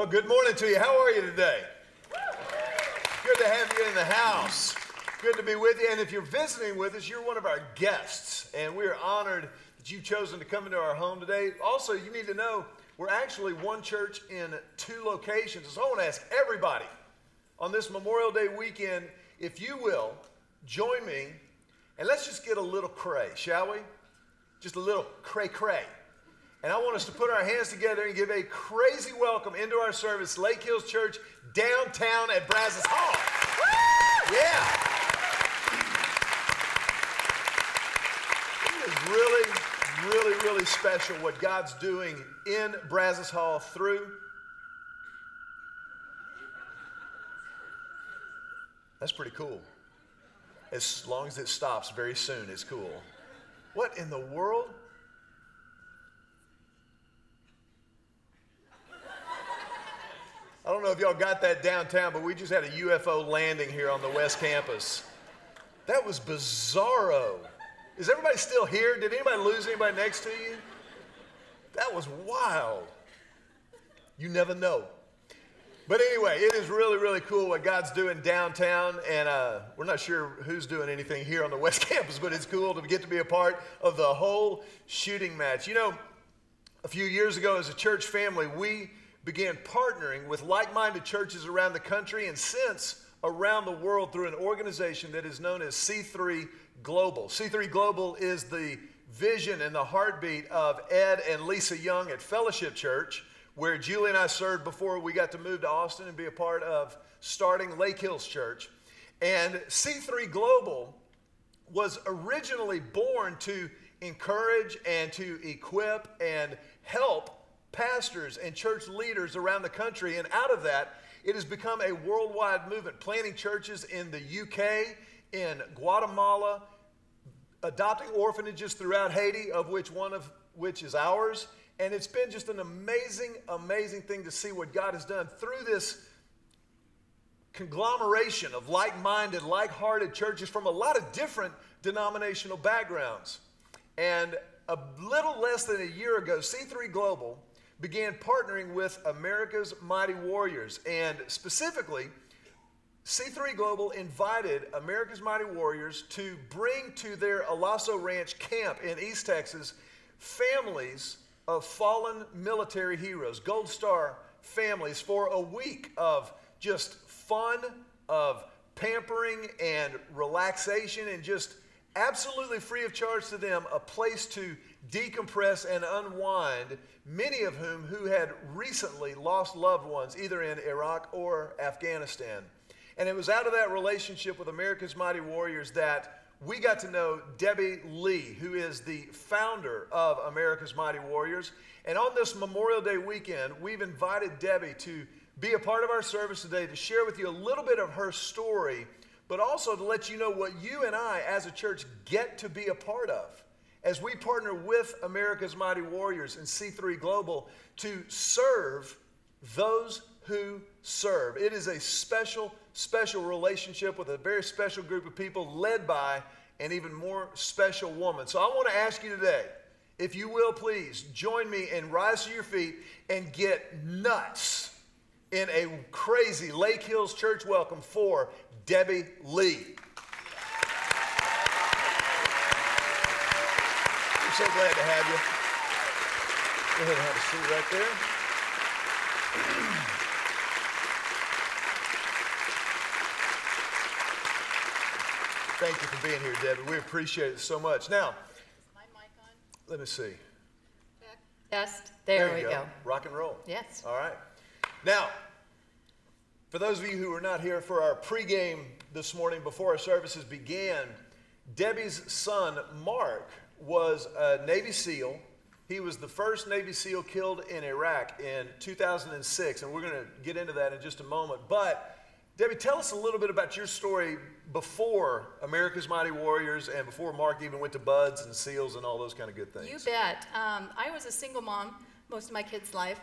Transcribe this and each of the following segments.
Well, good morning to you. How are you today? Good to have you in the house. Good to be with you. And if you're visiting with us, you're one of our guests, and we are honored that you've chosen to come into our home today. Also, you need to know we're actually one church in two locations. So I want to ask everybody on this Memorial Day weekend, if you will, join me and let's just get a little cray, shall we? Just a little cray cray. And I want us to put our hands together and give a crazy welcome into our service, Lake Hills Church, downtown at Brazos Hall. Yeah. It is really, really, really special what God's doing in Brazos Hall through. That's pretty cool. As long as it stops very soon, it's cool. What in the world? I don't know if y'all got that downtown, but we just had a UFO landing here on the West Campus. That was bizarro. Is everybody still here? Did anybody lose anybody next to you? That was wild. You never know. But anyway, it is really, really cool what God's doing downtown, and uh, we're not sure who's doing anything here on the West Campus, but it's cool to get to be a part of the whole shooting match. You know, a few years ago, as a church family, we began partnering with like minded churches around the country and since around the world through an organization that is known as C3 Global. C3 Global is the vision and the heartbeat of Ed and Lisa Young at Fellowship Church where Julie and I served before we got to move to Austin and be a part of starting Lake Hills Church. And C3 Global was originally born to encourage and to equip and help pastors and church leaders around the country. And out of that, it has become a worldwide movement, planting churches in the UK, in Guatemala, adopting orphanages throughout Haiti, of which one of which is ours, and it's been just an amazing, amazing thing to see what God has done through this conglomeration of like minded, like hearted churches from a lot of different denominational backgrounds. And a little less than a year ago, C3 Global began partnering with America's Mighty Warriors. And specifically, C3 Global invited America's Mighty Warriors to bring to their Alasso Ranch camp in East Texas families of fallen military heroes, Gold Star families, for a week of just fun, of pampering and relaxation, and just absolutely free of charge to them, a place to decompress and unwind, many of whom who had recently lost loved ones, either in Iraq or Afghanistan. And it was out of that relationship with America's Mighty Warriors that we got to know Debbie Lee, who is the founder of America's Mighty Warriors. And on this Memorial Day weekend, we've invited Debbie to be a part of our service today to share with you a little bit of her story, but also to let you know what you and I as a church get to be a part of as we partner with America's Mighty Warriors and C3 Global to serve those who serve. It is a special, special relationship with a very special group of people led by an even more special woman. So I want to ask you today, if you will please join me and rise to your feet and get nuts in a crazy Lake Hills church welcome for Debbie Lee. So glad to have you. Go ahead and have a seat right there. Thank you for being here, Debbie. We appreciate it so much. Now, my mic on? let me see. Test. There, There we you go. Rock and roll. Yes. All right. Now, for those of you who are not here for our pregame this morning before our services began, Debbie's son, Marc, was a Navy SEAL. He was the first Navy SEAL killed in Iraq in 2006, and we're going to get into that in just a moment. But, Debbie, tell us a little bit about your story before America's Mighty Warriors and before Marc even went to BUD/S and SEALs and all those kind of good things. You bet. Um, I was a single mom most of my kids' life.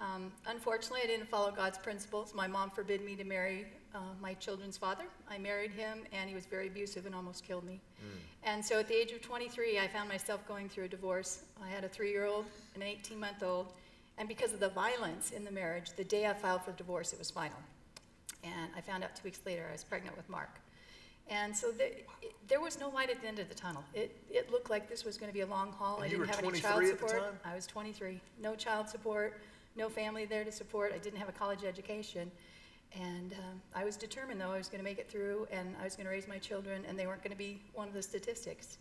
Um, unfortunately, I didn't follow God's principles. My mom forbid me to marry uh, my children's father. I married him, and he was very abusive and almost killed me. And so at the age of 23, I found myself going through a divorce. I had a three year old and an 18 month old. And because of the violence in the marriage, the day I filed for divorce, it was final. And I found out two weeks later I was pregnant with Marc. And so the, it, there was no light at the end of the tunnel. It, it looked like this was going to be a long haul. And I you didn't were have any child 23 at the support. time? I was 23. No child support, no family there to support. I didn't have a college education. And um, I was determined, though, I was going to make it through and I was going to raise my children, and they weren't going to be one of the statistics.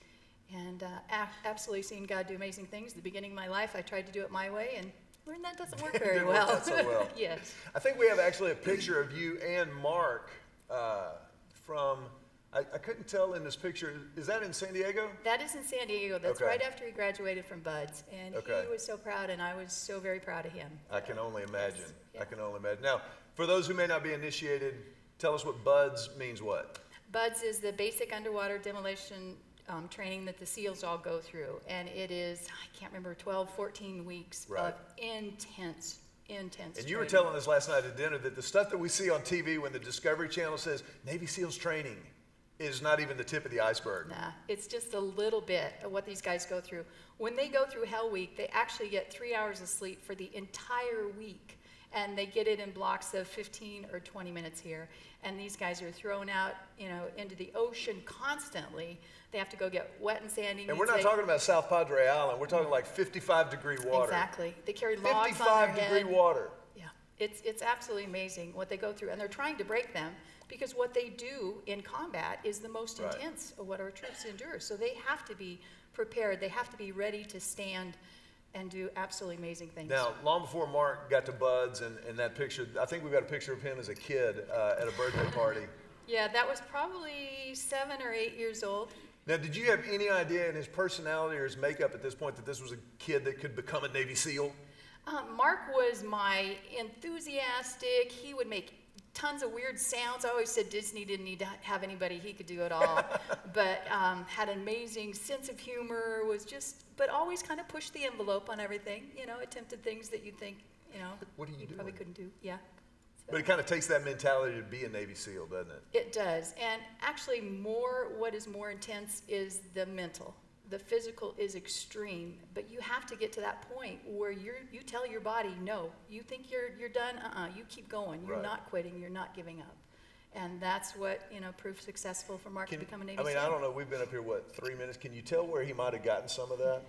And uh, a- absolutely seeing God do amazing things. At the beginning of my life, I tried to do it my way and learned that doesn't work very Didn't work well. so well. yes. I think we have actually a picture of you and Marc uh, from, I, I couldn't tell in this picture, is that in San Diego? That is in San Diego. That's Okay. right after he graduated from BUD/S. And Okay. he was so proud, and I was so very proud of him. I can only imagine. Yeah. I can only imagine. Now, for those who may not be initiated, tell us what BUD/S means what? BUD/S is the basic underwater demolition um, training that the SEALs all go through. And it is, I can't remember, 12, 14 weeks Right. of intense, intense And you were training. telling us last night at dinner that the stuff that we see on TV when the Discovery Channel says Navy SEALs training is not even the tip of the iceberg. Nah, it's just a little bit of what these guys go through. When they go through Hell Week, they actually get three hours of sleep for the entire week. And they get it in blocks of 15 or 20 minutes here. And these guys are thrown out, you know, into the ocean constantly. They have to go get wet and sandy. And we're not They- talking about South Padre Island. We're talking like 55 degree water. Exactly. They carry logs on their 55 degree head. water. Yeah, it's, it's absolutely amazing what they go through, and they're trying to break them because what they do in combat is the most Right. intense of what our troops endure. So they have to be prepared, they have to be ready to stand and do absolutely amazing things. Now, long before Marc got to BUD/S and, and that picture, I think we've got a picture of him as a kid uh, at a birthday party. Yeah, that was probably seven or eight years old. Now, did you have any idea in his personality or his makeup at this point that this was a kid that could become a Navy SEAL? Uh, Marc was my enthusiastic. He would make tons of weird sounds. I always said Disney didn't need to have anybody; he could do it all. but um, had an amazing sense of humor. Was just, but always kind of pushed the envelope on everything. You know, attempted things that you'd think, you know, What are you probably doing? couldn't do. Yeah. So- But it kind of takes that mentality to be a Navy SEAL, doesn't it? It does. And actually, more, what is more intense is the mental. The physical is extreme, but you have to get to that point where you're, you tell your body, no, you think you're, you're done, uh-uh, you keep going. You're Right. not quitting, you're not giving up. And that's what, you know, proved successful for Marc Can- to become a Navy I mean, SEAL. I don't know. We've been up here, what, three minutes? Can you tell where he might have gotten some of that?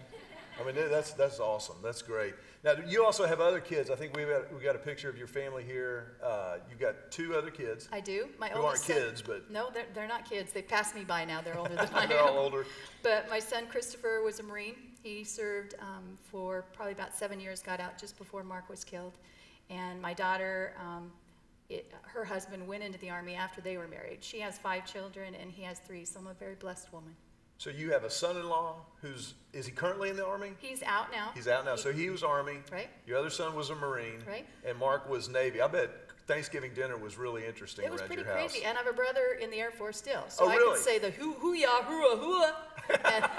I mean, that's, that's awesome. That's great. Now, you also have other kids. I think we've got, we got a picture of your family here. Uh, you've got two other kids. I do. My Who aren't son- kids, but- No, they're, they're not kids. They passed me by now. They're older than I am. They're all older. But my son Christopher was a Marine. He served um, for probably about seven years, got out just before Marc was killed. And my daughter, um, it, her husband went into the Army after they were married. She has five children, and he has three, so I'm a very blessed woman. So you have a son-in-law who's, is he currently in the Army? He's out now. He's out now. So he was Army. Right. Your other son was a Marine. Right. And Marc was Navy. I bet Thanksgiving dinner was really interesting It was around pretty your house. crazy. And I have a brother in the Air Force still. So Oh, I really? could say the hoo hoo ya hoo hoo and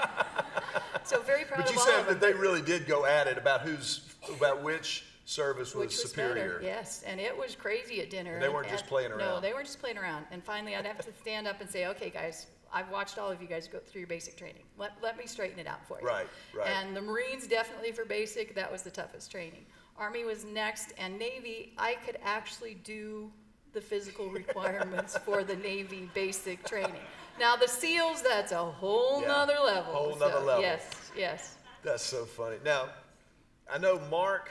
So very proud But you said that they really did go at it about who's, about which service was was superior. better, yes, and it was crazy at dinner. And they weren't just playing around. No, they weren't just playing around. And finally, I'd have to stand up and say, "Okay, guys, I've watched all of you guys go through your basic training. Let, let me straighten it out for you." Right, right. And the Marines definitely for basic, that was the toughest training. Army was next, and Navy, I could actually do the physical requirements for the Navy basic training. Now the SEALs, that's a whole Yeah, nother level. whole nother So, level. Yes, yes. That's so funny. Now, I know Marc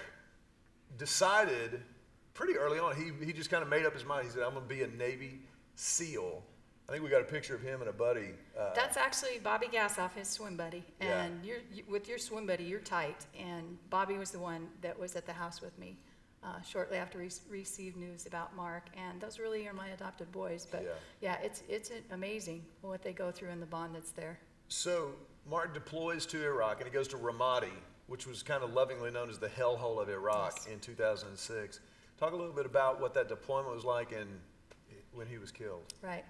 decided pretty early on, he, he just kind of made up his mind. He said, I'm going to be a Navy SEAL. I think we got a picture of him and a buddy. Uh, That's actually Bobby Gassoff, his swim buddy. Yeah. And you're, you, with your swim buddy, you're tight. And Bobby was the one that was at the house with me uh, shortly after we received news about Marc. And those really are my adopted boys. But Yeah. yeah, it's, it's amazing what they go through and the bond that's there. so Marc deploys to Iraq and he goes to Ramadi, which was kind of lovingly known as the hellhole of Iraq Yes. in 2006. Talk a little bit about what that deployment was like and when he was killed. Right.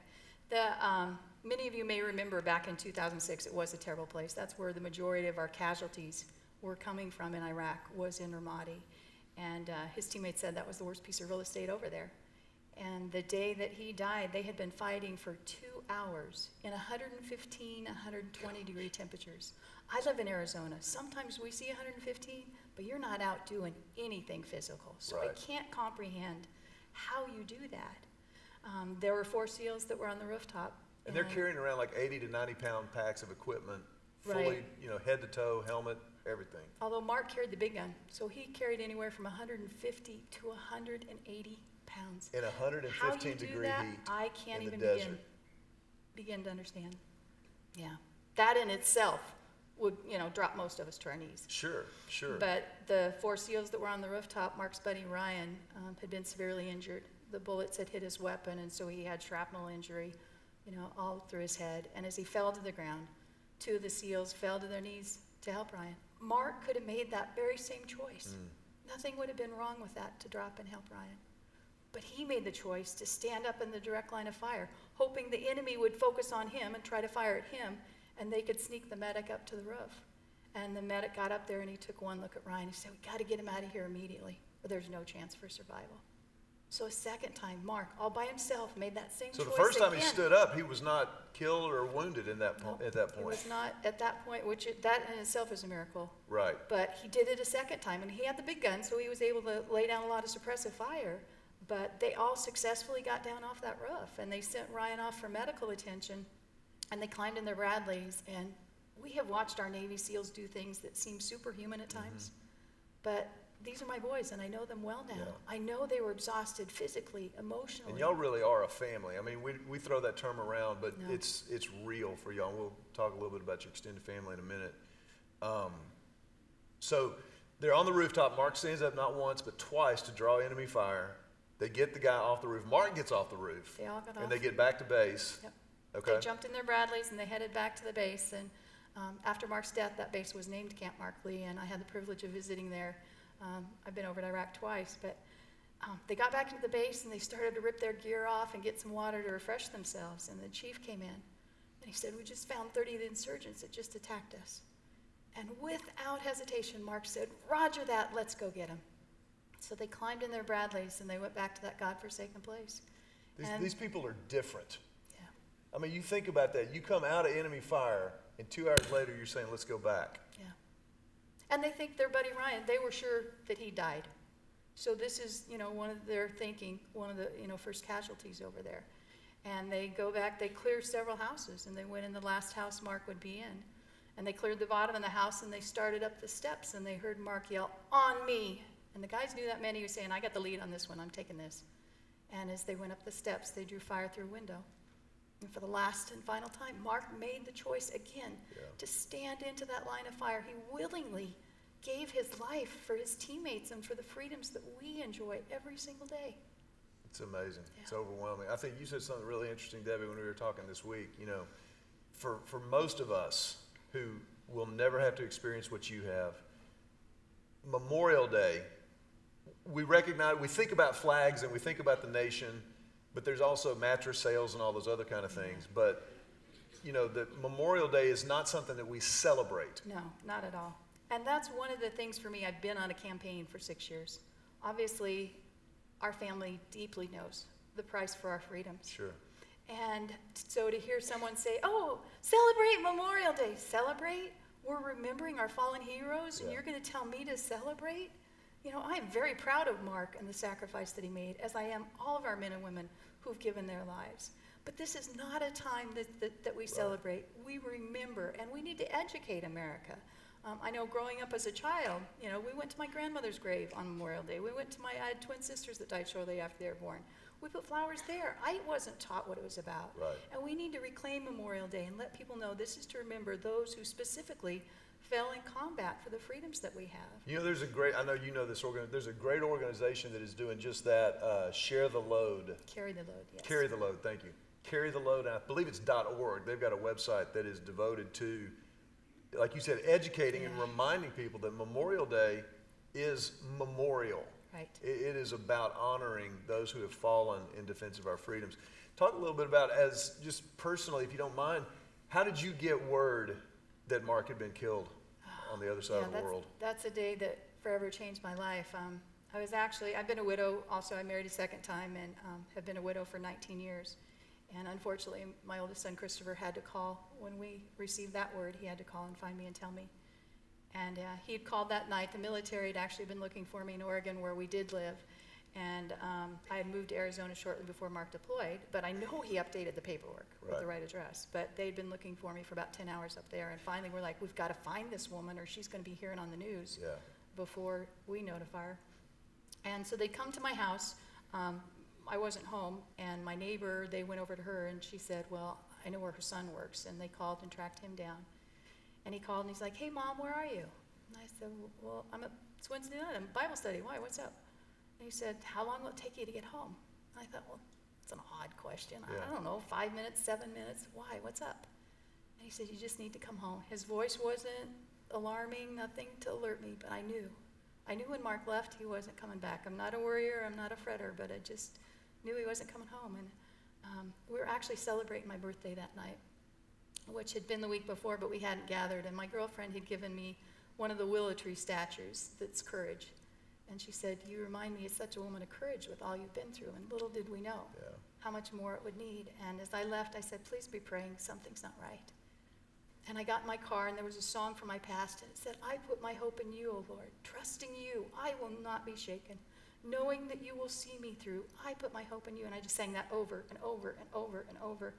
The, um, many of you may remember back in 2006, it was a terrible place. That's where the majority of our casualties were coming from in Iraq, was in Ramadi. And uh, his teammates said that was the worst piece of real estate over there. And the day that he died, they had been fighting for two hours in 115, 120 degree temperatures. I live in Arizona. Sometimes we see 115, but you're not out doing anything physical. So I can't comprehend how you do that. Um, there were four SEALs that were on the rooftop. And they're carrying around like 80 to 90 pound packs of equipment, fully, Right. you know, head to toe, helmet, everything. Although Marc carried the big gun, so he carried anywhere from 150 to 180 pounds. In 115 How you do degree that, heat. I can't in the even begin, begin to understand. Yeah, that in itself would, you know, drop most of us to our knees. Sure, sure. But the four SEALs that were on the rooftop, Marc's buddy Ryan, um, had been severely injured. The bullets had hit his weapon, and so he had shrapnel injury, you know, all through his head. And as he fell to the ground, two of the SEALs fell to their knees to help Ryan. Marc could have made that very same choice. Hmm. Nothing would have been wrong with that to drop and help Ryan. But he made the choice to stand up in the direct line of fire, hoping the enemy would focus on him and try to fire at him, and they could sneak the medic up to the roof. And the medic got up there and he took one look at Ryan. He said, We got to get him out of here immediately, or there's no chance for survival. So a second time, Marc, all by himself, made that same so choice. the first time he again. stood up, he was not killed or wounded in that po- No, at that It point. was not at that point, which it, that in itself is a miracle. Right. But he did it a second time, and he had the big gun, so he was able to lay down a lot of suppressive fire. But they all successfully got down off that roof, and they sent Ryan off for medical attention, and they climbed in their Bradleys. And we have watched our Navy SEALs do things that seem superhuman at mm-hmm. times, but these are my boys, and I know them well now. Yeah. I know they were exhausted physically, emotionally. And y'all really are a family. I mean, we, we throw that term around, but No. it's it's real for y'all. We'll talk a little bit about your extended family in a minute. Um, so they're on the rooftop. Marc stands up not once but twice to draw enemy fire. They get the guy off the roof. Marc gets off the roof, They all got off. and they get back to base. Yep. Okay. They jumped in their Bradleys and they headed back to the base. And um, after Marc's death, that base was named Camp Marc Lee, and I had the privilege of visiting there. Um, I've been over to Iraq twice, but um, they got back into the base and they started to rip their gear off and get some water to refresh themselves. And the chief came in and he said, We just found 30 of the insurgents that just attacked us. And without hesitation, Marc said, Roger that, let's go get them. So they climbed in their Bradleys and they went back to that godforsaken place. These, these people are different. Yeah. I mean, you think about that. You come out of enemy fire, and two hours later, you're saying, "Let's go back." And they think their buddy Ryan, they were sure that he died. So this is, you know, one of their thinking, one of the, you know, first casualties over there. And they go back, they clear several houses, and they went in the last house Marc would be in. And they cleared the bottom of the house, and they started up the steps, and they heard Marc yell, On me! And the guys knew that meant he was saying, I got the lead on this one, I'm taking this. And as they went up the steps, they drew fire through a window. And for the last and final time, Marc made the choice again Yeah. to stand into that line of fire. He willingly gave his life for his teammates and for the freedoms that we enjoy every single day. It's amazing. It's overwhelming. I think you said something really interesting, Debbie, when we were talking this week. You know, for, for most of us who will never have to experience what you have, Memorial Day, we recognize, we think about flags and we think about the nation, but there's also mattress sales and all those other kind of things. But, you know, the Memorial Day is not something that we celebrate. No, not at all. And that's one of the things for me. I've been on a campaign for six years. Obviously, our family deeply knows the price for our freedoms. Sure. And so to hear someone say, oh, celebrate Memorial Day, celebrate? We're remembering our fallen heroes, and you're going to tell me to celebrate? You know, I am very proud of Marc and the sacrifice that he made, as I am all of our men and women who've given their lives. But this is not a time that, that, that we celebrate. We remember, and we need to educate America. Um, I know growing up as a child, you know, we went to my grandmother's grave on Memorial Day. We went to my, I had twin sisters that died shortly after they were born. We put flowers there. I wasn't taught what it was about. Right. And we need to reclaim Memorial Day and let people know this is to remember those who specifically fell in combat for the freedoms that we have. You know, there's a great, I know you know this organ, there's a great organization that is doing just that, uh, Share the Load. Carry the load, yes. Carry the Load, thank you. Carry the Load, I believe it's .org. They've got a website that is devoted to, like you said, educating and reminding people that Memorial Day is memorial. Right. It, it is about honoring those who have fallen in defense of our freedoms. Talk a little bit about, as just personally, if you don't mind, how did you get word that Marc had been killed on the other side yeah, of the that's, world? That's a day that forever changed my life. Um, I was actually, I've been a widow also. I married a second time and um, have been a widow for 19 years. And unfortunately, my oldest son Christopher had to call when we received that word. He had to call and find me and tell me. And uh, he had called that night. The military had actually been looking for me in Oregon, where we did live. And um, I had moved to Arizona shortly before Marc deployed, but I know he updated the paperwork with the Right. right address. But they'd been looking for me for about 10 hours up there. And finally, we're like, we've got to find this woman, or she's going to be hearing on the news Yeah. before we notify her. And so they come to my house. Um, I wasn't home, and my neighbor, they went over to her, and she said, Well, I know where her son works. And they called and tracked him down. And he called and he's like, Hey, mom, where are you? And I said, Well, I'm at, it's Wednesday night. I'm Bible study. Why? What's up? And he said, How long will it take you to get home? And I thought, Well, it's an odd question. I- Yeah. I don't know, five minutes, seven minutes. Why? What's up? And he said, You just need to come home. His voice wasn't alarming, nothing to alert me, but I knew. I knew when Marc left, he wasn't coming back. I'm not a worrier, I'm not a fretter, but I just knew he wasn't coming home. And um, we were actually celebrating my birthday that night, which had been the week before, but we hadn't gathered. And my girlfriend had given me one of the willow tree statues that's courage. And she said, You remind me of such a woman of courage with all you've been through. And little did we know Yeah. how much more it would need. And as I left, I said, Please be praying, something's not right. And I got in my car, and there was a song from my past, and it said, I put my hope in you, O Lord, trusting you, I will not be shaken. Knowing that you will see me through, I put my hope in you. And I just sang that over and over and over and over.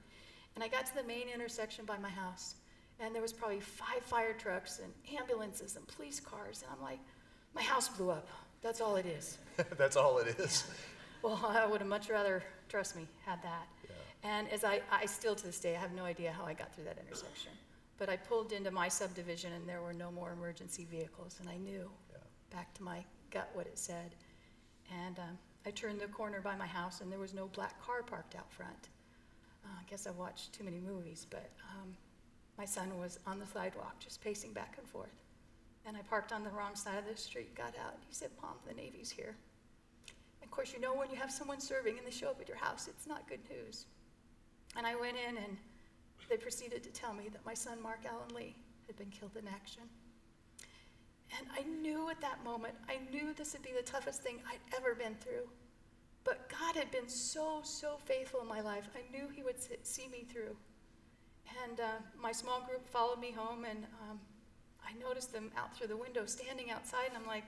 And I got to the main intersection by my house, and there was probably five fire trucks and ambulances and police cars. And I'm like, my house blew up. That's all it is. That's all it is. Well, I would have much rather, trust me, had that. Yeah. And as I, I still to this day, I have no idea how I got through that intersection. But I pulled into my subdivision and there were no more emergency vehicles, and I knew, Yeah. back to my gut, what it said. And um, I turned the corner by my house and there was no black car parked out front. Uh, I guess I've watched too many movies, but um, my son was on the sidewalk just pacing back and forth. And I parked on the wrong side of the street, got out, and he said, Mom, the Navy's here. Of course, you know when you have someone serving and they show up at your house, it's not good news. And I went in and they proceeded to tell me that my son, Marc Alan Lee, had been killed in action. And I knew at that moment, I knew this would be the toughest thing I'd ever been through. But God had been so, so faithful in my life. I knew He would see me through. And uh, my small group followed me home, and um, I noticed them out through the window standing outside, and I'm like,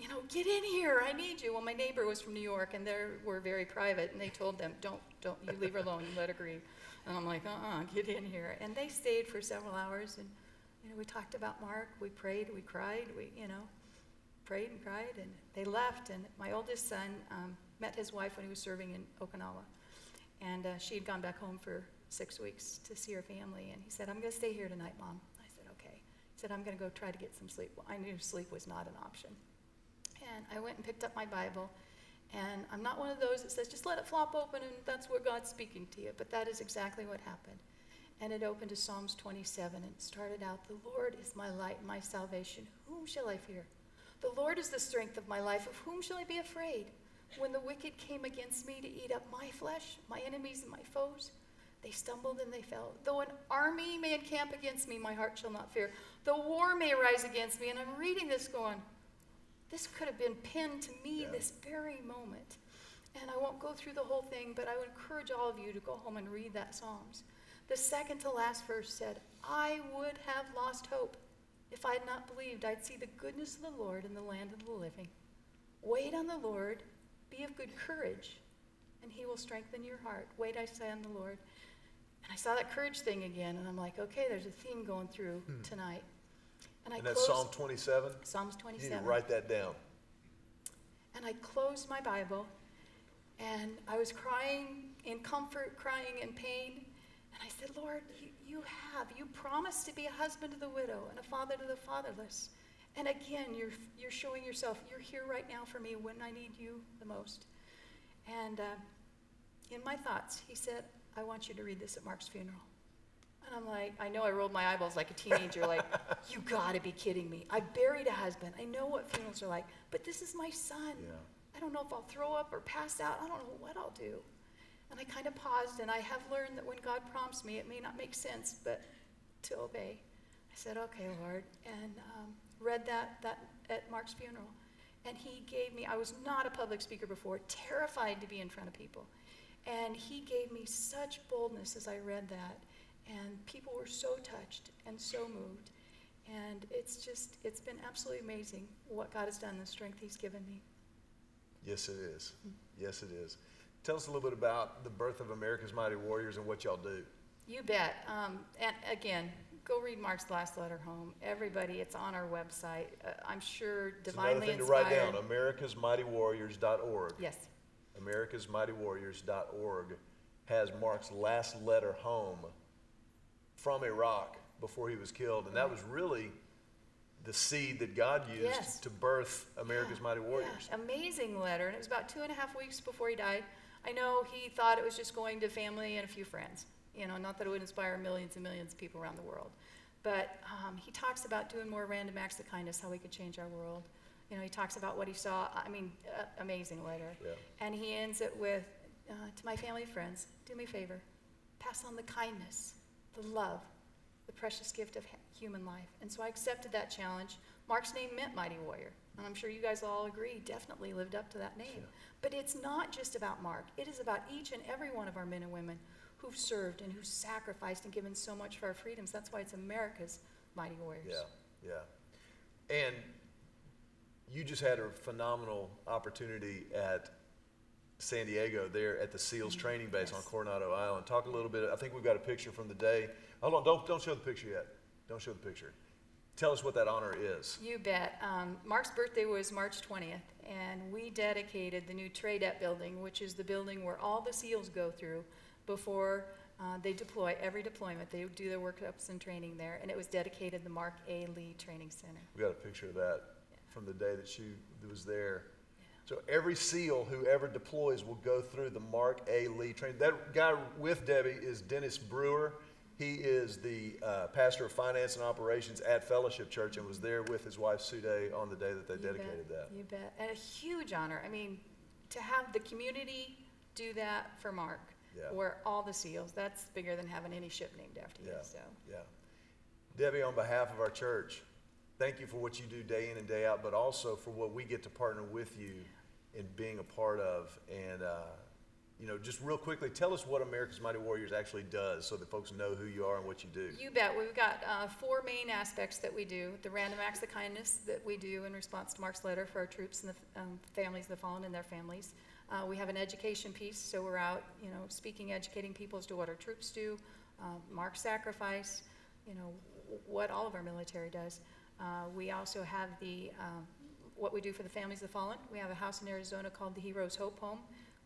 you know, get in here, I need you. Well, my neighbor was from New York, and they were very private, and they told them, don't, don't, you leave her alone, you let her grieve. And I'm like, uh-uh, get in here. And they stayed for several hours, and, you know, we talked about Marc, we prayed, we cried, we, you know, prayed and cried, and they left, and my oldest son um, met his wife when he was serving in Okinawa. And uh, she had gone back home for six weeks to see her family, and he said, I'm going to stay here tonight, Mom. I said, okay. He said, I'm going to go try to get some sleep. Well, I knew sleep was not an option. And I went and picked up my Bible. And I'm not one of those that says, just let it flop open and that's where God's speaking to you. But that is exactly what happened. And it opened to Psalms 27 and it started out, The Lord is my light and my salvation. Whom shall I fear? The Lord is the strength of my life. Of whom shall I be afraid? When the wicked came against me to eat up my flesh, my enemies and my foes, they stumbled and they fell. Though an army may encamp against me, my heart shall not fear. Though war may arise against me, and I'm reading this going, this could have been pinned to me Yeah. this very moment. And I won't go through the whole thing, but I would encourage all of you to go home and read that Psalms. The second to last verse said, I would have lost hope if I had not believed I'd see the goodness of the Lord in the land of the living. Wait on the Lord, be of good courage, and he will strengthen your heart. Wait, I say, on the Lord. And I saw that courage thing again, and I'm like, okay, there's a theme going through tonight. And I Hmm. And that's closed Psalm 27. Psalms You need 27. to write that down. And I closed my Bible and I was crying in comfort, crying in pain. And I said, Lord, you, you have, you promised to be a husband to the widow and a father to the fatherless. And again, you're, you're showing yourself, you're here right now for me when I need you the most. And uh, in my thoughts, he said, I want you to read this at Marc's funeral. And I'm like, I know I rolled my eyeballs like a teenager, like, you gotta be kidding me. I buried a husband. I know what funerals are like, but this is my son. Yeah. I don't know if I'll throw up or pass out. I don't know what I'll do. And I kind of paused, and I have learned that when God prompts me, it may not make sense, but to obey. I said, okay, Lord, and um, read that, that at Marc's funeral. And he gave me, I was not a public speaker before, terrified to be in front of people. And he gave me such boldness as I read that. And people were so touched and so moved. And it's just, it's been absolutely amazing what God has done, the strength He's given me. Yes, it is. Yes, it is. Tell us a little bit about the birth of America's Mighty Warriors and what y'all do. You bet. Um, and again, go read Marc's last letter home. Everybody, it's on our website. Uh, I'm sure It's divinely another thing to inspired. write down americasmightywarriors.org. Yes. americasmightywarriors.org has Marc's last letter home from Iraq before he was killed. And that was really the seed that God used Yes. to birth America's Mighty Warriors. Amazing letter. And it was about two and a half weeks before he died. I know he thought it was just going to family and a few friends. You know, not that it would inspire millions and millions of people around the world. But um, he talks about doing more random acts of kindness, how we could change our world. You know, he talks about what he saw. I mean, uh, amazing letter. Yeah. And he ends it with, uh, to my family and friends, do me a favor, pass on the kindness, the love, the precious gift of human life. And so I accepted that challenge. Marc's name meant mighty warrior. And I'm sure you guys all agree, definitely lived up to that name. But it's not just about Marc, it is about each and every one of our men and women who've served and who've sacrificed and given so much for our freedoms. That's why it's America's mighty warriors. Yeah, yeah. And you just had a phenomenal opportunity at San Diego there at the SEALs training base on Mm-hmm. Coronado Island. Talk a little bit. I think we've got a picture from the day. Hold on, don't don't show the picture yet. Don't show the picture. Tell us what that honor is. You bet. Um, Marc's birthday was March 20th, and we dedicated the new Tradet building, which is the building where all the SEALs go through before uh, they deploy, every deployment. They do their workups and training there, and it was dedicated the Marc A. Lee Training Center. We got a picture of that from the day that she was there. So every SEAL who ever deploys will go through the Marc A. Lee training. That guy with Debbie is Dennis Brewer. He is the uh, pastor of finance and operations at Fellowship Church and was there with his wife Sude on the day that they You bet. dedicated that. You bet. And a huge honor. I mean, to have the community do that for Marc, Yeah. where all the SEALs, that's bigger than having any ship named after you. Yeah. So, Yeah. Debbie, on behalf of our church, thank you for what you do day in and day out, but also for what we get to partner with you in being a part of. And, uh, you know, just real quickly, tell us what America's Mighty Warriors actually does so that folks know who you are and what you do. You bet. We've got uh, four main aspects that we do. The random acts of kindness that we do in response to Marc's letter for our troops and the um, families of the fallen and their families. Uh, we have an education piece, so we're out, you know, speaking, educating people as to what our troops do, uh, Marc's sacrifice, you know, what all of our military does. Uh, we also have the um, what we do for the families of the fallen. We have a house in Arizona called the Heroes Hope Home,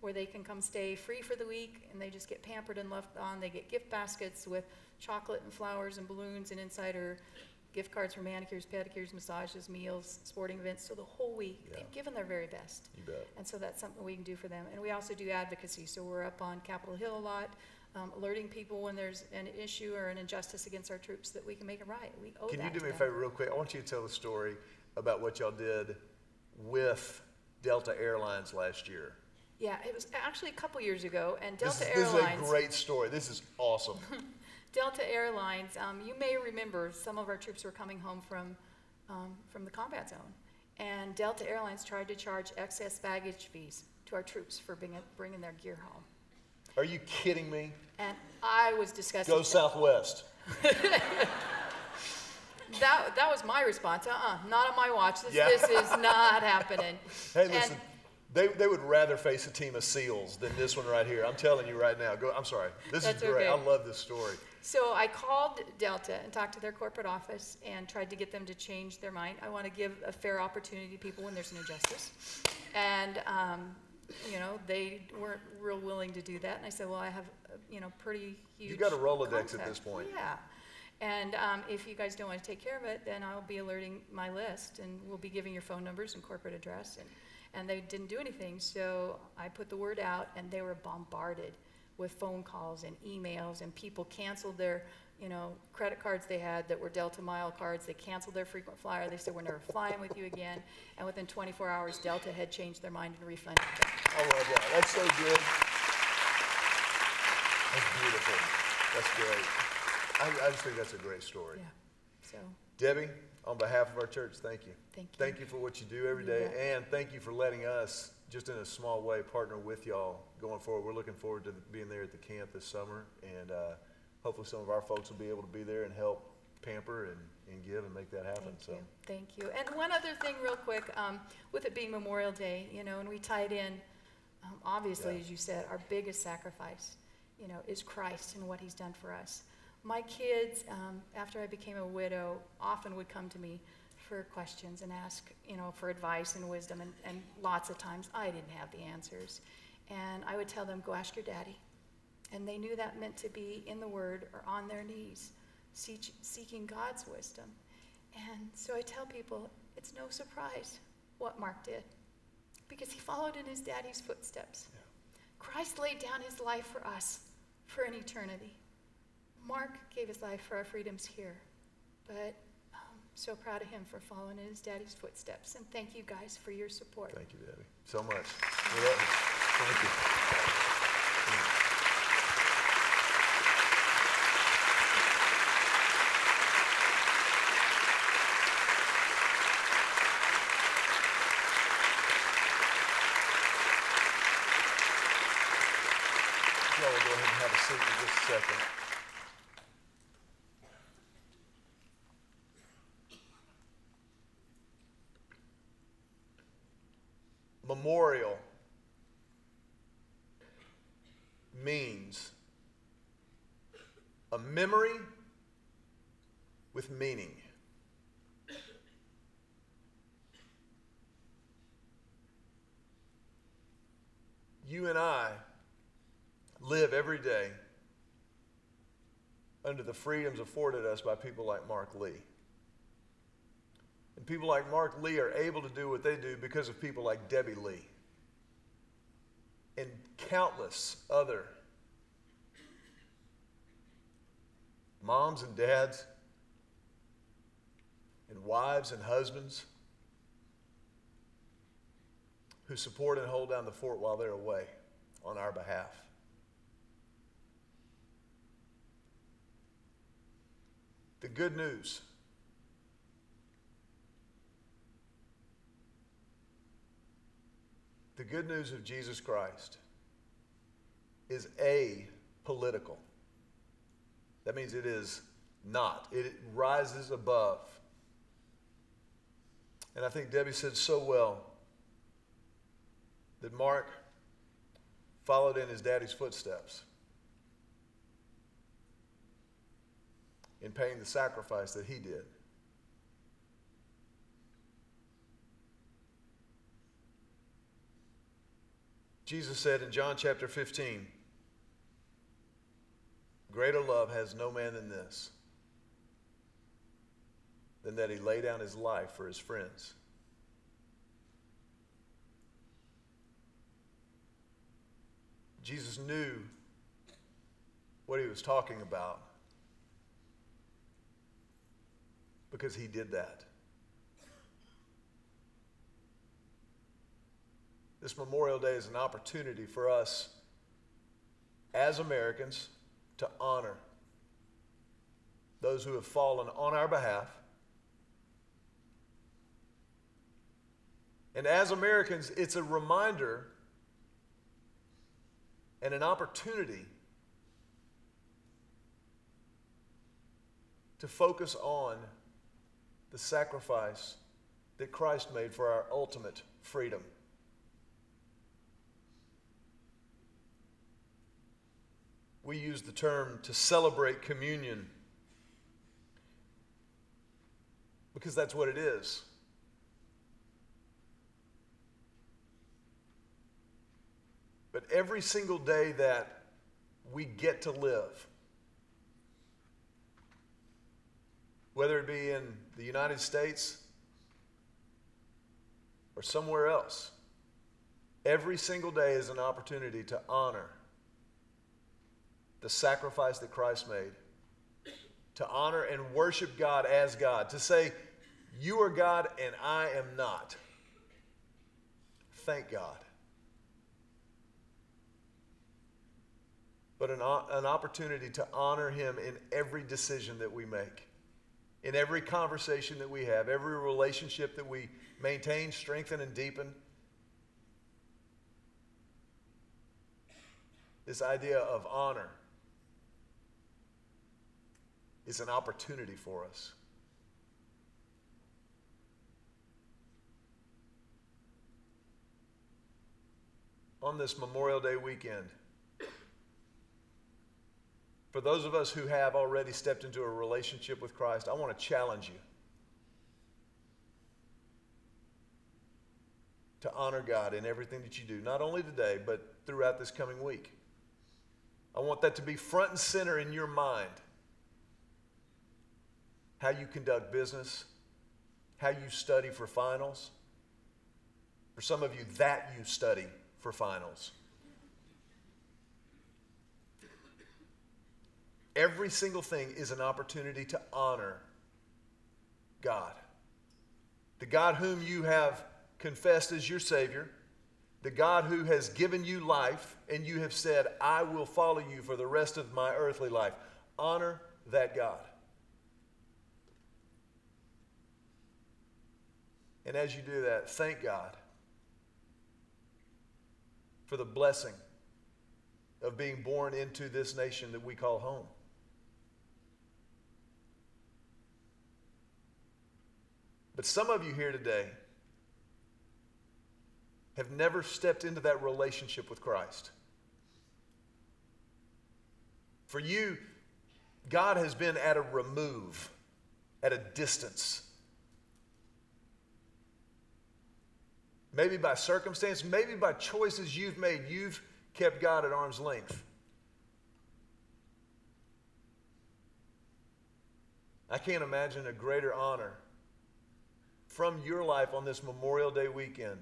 where they can come stay free for the week and they just get pampered and left on. They get gift baskets with chocolate and flowers and balloons, and insider gift cards for manicures, pedicures, massages, meals, sporting events. So the whole week, Yeah. they've given their very best. You bet. And so that's something we can do for them. And we also do advocacy. So we're up on Capitol Hill a lot, um, alerting people when there's an issue or an injustice against our troops that we can make it right. We owe Can you do me a favor, real quick? I want you to tell the story about what y'all did with Delta Airlines last year. Yeah, it was actually a couple years ago, and This Delta is, this is a great story. This is awesome. Delta Airlines, um, you may remember some of our troops were coming home from, um, from the combat zone. And Delta Airlines tried to charge excess baggage fees to our troops for bringing, bringing their gear home. Are you kidding me? And I was disgusted. Go Southwest. That, that was my response. Uh-uh, not on my watch. This, Yeah. this is not happening. Hey, And- listen, they, they would rather face a team of SEAls than this one right here. I'm telling you right now. Go. I'm sorry. This That's is great. okay. I love this story. So I called Delta and talked to their corporate office and tried to get them to change their mind. I want to give a fair opportunity to people when there's an injustice. And, um, you know, they weren't real willing to do that. And I said, well, I have, you know, pretty huge. You've got a Rolodex at this point. Yeah. And um, if you guys don't want to take care of it, then I'll be alerting my list and we'll be giving your phone numbers and corporate address. And, and they didn't do anything. So I put the word out and they were bombarded with phone calls and emails and people canceled their, you know, credit cards they had that were Delta Mile cards. They canceled their frequent flyer. They said, we're never flying with you again. And within 24 hours, Delta had changed their mind and refunded them. I love that. That's so good. That's beautiful. That's great. I, I just think that's a great story. Yeah. So, Debbie, on behalf of our church, thank you. Thank you. Thank you for what you do every You day, bet. and thank you for letting us, just in a small way, partner with y'all going forward. We're looking forward to being there at the camp this summer, and uh, hopefully some of our folks will be able to be there and help pamper and, and give and make that happen. Thank so. you, thank you. And one other thing, real quick, um, with it being Memorial Day, you know, and we tied in, um, obviously, Yeah. as you said, our biggest sacrifice, you know, is Christ and what He's done for us. My kids, um, after I became a widow, often would come to me for questions and ask, you know, for advice and wisdom, and, and lots of times I didn't have the answers. And I would tell them, go ask your daddy. And they knew that meant to be in the Word or on their knees, seek, seeking God's wisdom. And so I tell people, it's no surprise what Marc did, because he followed in his daddy's footsteps. Christ laid down his life for us for an eternity. Marc gave his life for our freedoms here, but I'm so proud of him for following in his daddy's footsteps. And thank you guys for your support. Thank you, Debbie, so much. You. Thank you. Will go ahead and have a seat for just a second. Memorial means a memory with meaning. You and I live every day under the freedoms afforded us by people like Marc Lee. And people like Marc Lee are able to do what they do because of people like Debbie Lee and countless other moms and dads and wives and husbands who support and hold down the fort while they're away on our behalf. The good news the good news of Jesus Christ is a political. That means it is not, it rises above. And I think Debbie said so well that Marc followed in his daddy's footsteps in paying the sacrifice that he did. Jesus said in John chapter 15, Greater love has no man than this, than that he lay down his life for his friends. Jesus knew what he was talking about because he did that. This Memorial Day is an opportunity for us as Americans to honor those who have fallen on our behalf. And as Americans, it's a reminder and an opportunity to focus on the sacrifice that Christ made for our ultimate freedom. We use the term to celebrate communion because that's what it is. But every single day that we get to live, whether it be in the United States or somewhere else, every single day is an opportunity to honor the sacrifice that Christ made, to honor and worship God as God, to say, You are God and I am not. Thank God. But an, an opportunity to honor Him in every decision that we make, in every conversation that we have, every relationship that we maintain, strengthen, and deepen. This idea of honor is an opportunity for us. On this Memorial Day weekend, for those of us who have already stepped into a relationship with Christ, I want to challenge you to honor God in everything that you do, not only today, but throughout this coming week. I want that to be front and center in your mind how you conduct business, how you study for finals. For some of you, that you study for finals. Every single thing is an opportunity to honor God. The God whom you have confessed as your Savior, the God who has given you life, and you have said, I will follow you for the rest of my earthly life. Honor that God. And as you do that, thank God for the blessing of being born into this nation that we call home. But some of you here today have never stepped into that relationship with Christ. For you, God has been at a remove, at a distance Maybe by circumstance, maybe by choices you've made, you've kept God at arm's length. I can't imagine a greater honor from your life on this Memorial Day weekend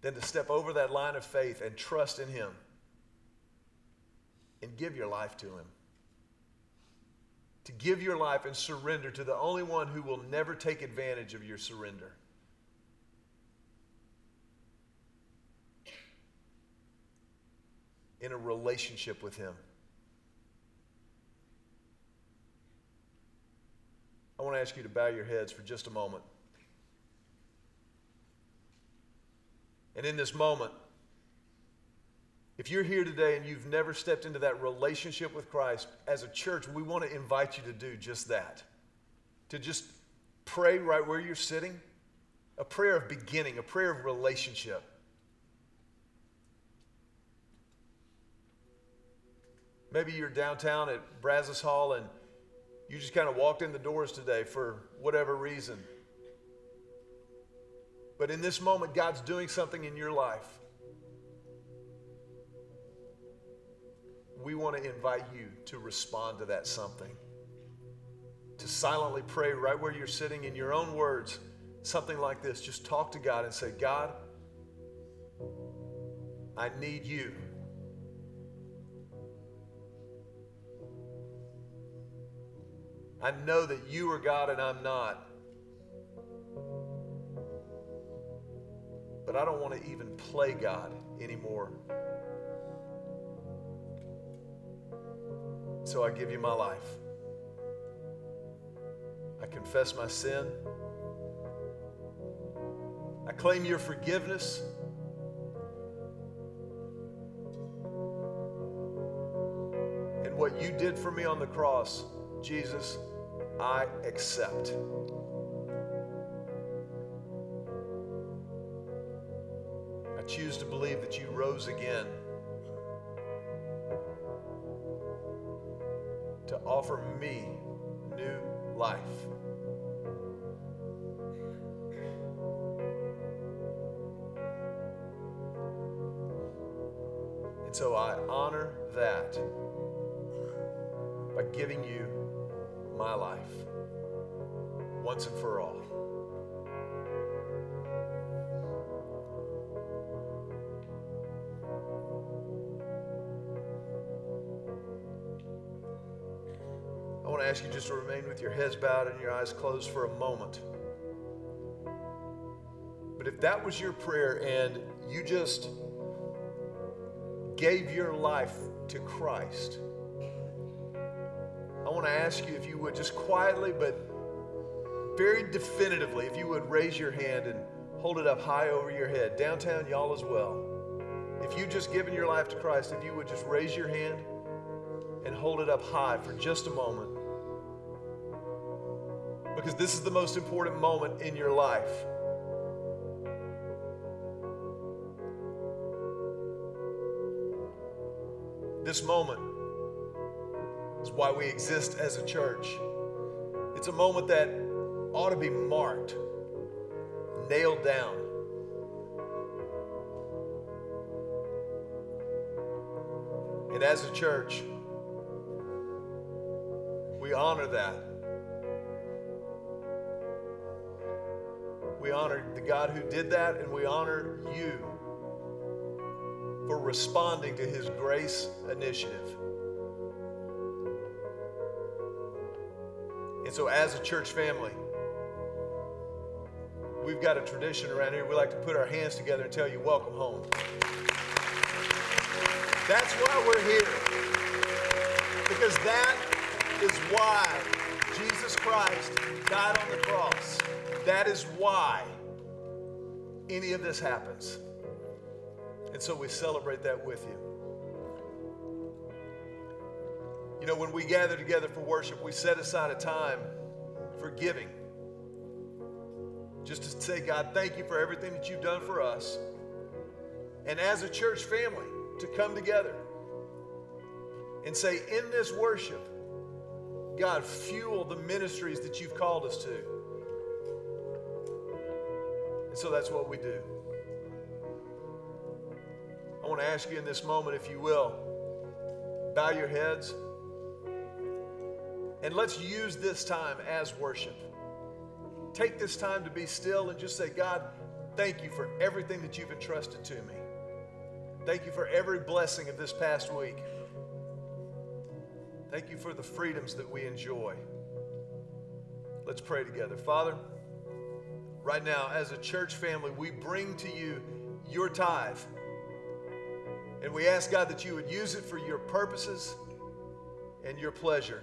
than to step over that line of faith and trust in Him and give your life to Him to give your life and surrender to the only one who will never take advantage of your surrender. In a relationship with Him. I want to ask you to bow your heads for just a moment. And in this moment, if you're here today and you've never stepped into that relationship with Christ, as a church, we want to invite you to do just that. To just pray right where you're sitting, a prayer of beginning, a prayer of relationship. Maybe you're downtown at Brazos Hall and you just kind of walked in the doors today for whatever reason. But in this moment, God's doing something in your life. we want to invite you to respond to that something. To silently pray right where you're sitting in your own words, something like this. Just talk to God and say, God, I need you. I know that you are God and I'm not. But I don't want to even play God anymore. So I give you my life. I confess my sin. I claim your forgiveness. And what you did for me on the cross, Jesus, I accept. I choose to believe that you rose again. to offer me new life. And so I honor that by giving you my life once and for all. I want to ask you just to remain with your heads bowed and your eyes closed for a moment. But if that was your prayer and you just gave your life to Christ, want to ask you if you would just quietly but very definitively, if you would raise your hand and hold it up high over your head. Downtown, y'all as well. If you've just given your life to Christ, if you would just raise your hand and hold it up high for just a moment. Because this is the most important moment in your life. This moment is why we exist as a church. It's a moment that ought to be marked, nailed down. And as a church, we honor that. We honor the God who did that, and we honor you for responding to his grace initiative. So, as a church family, we've got a tradition around here. We like to put our hands together and tell you, Welcome home. That's why we're here. Because that is why Jesus Christ died on the cross. That is why any of this happens. And so we celebrate that with you. You know, when we gather together for worship, we set aside a time for giving. Just to say, God, thank you for everything that you've done for us. And as a church family, to come together and say, in this worship, God, fuel the ministries that you've called us to. And so that's what we do. I want to ask you in this moment, if you will, bow your heads and let's use this time as worship. Take this time to be still and just say, God, thank you for everything that you've entrusted to me. Thank you for every blessing of this past week. Thank you for the freedoms that we enjoy. Let's pray together. Father, right now, as a church family, we bring to you your tithe. And we ask, God, that you would use it for your purposes and your pleasure.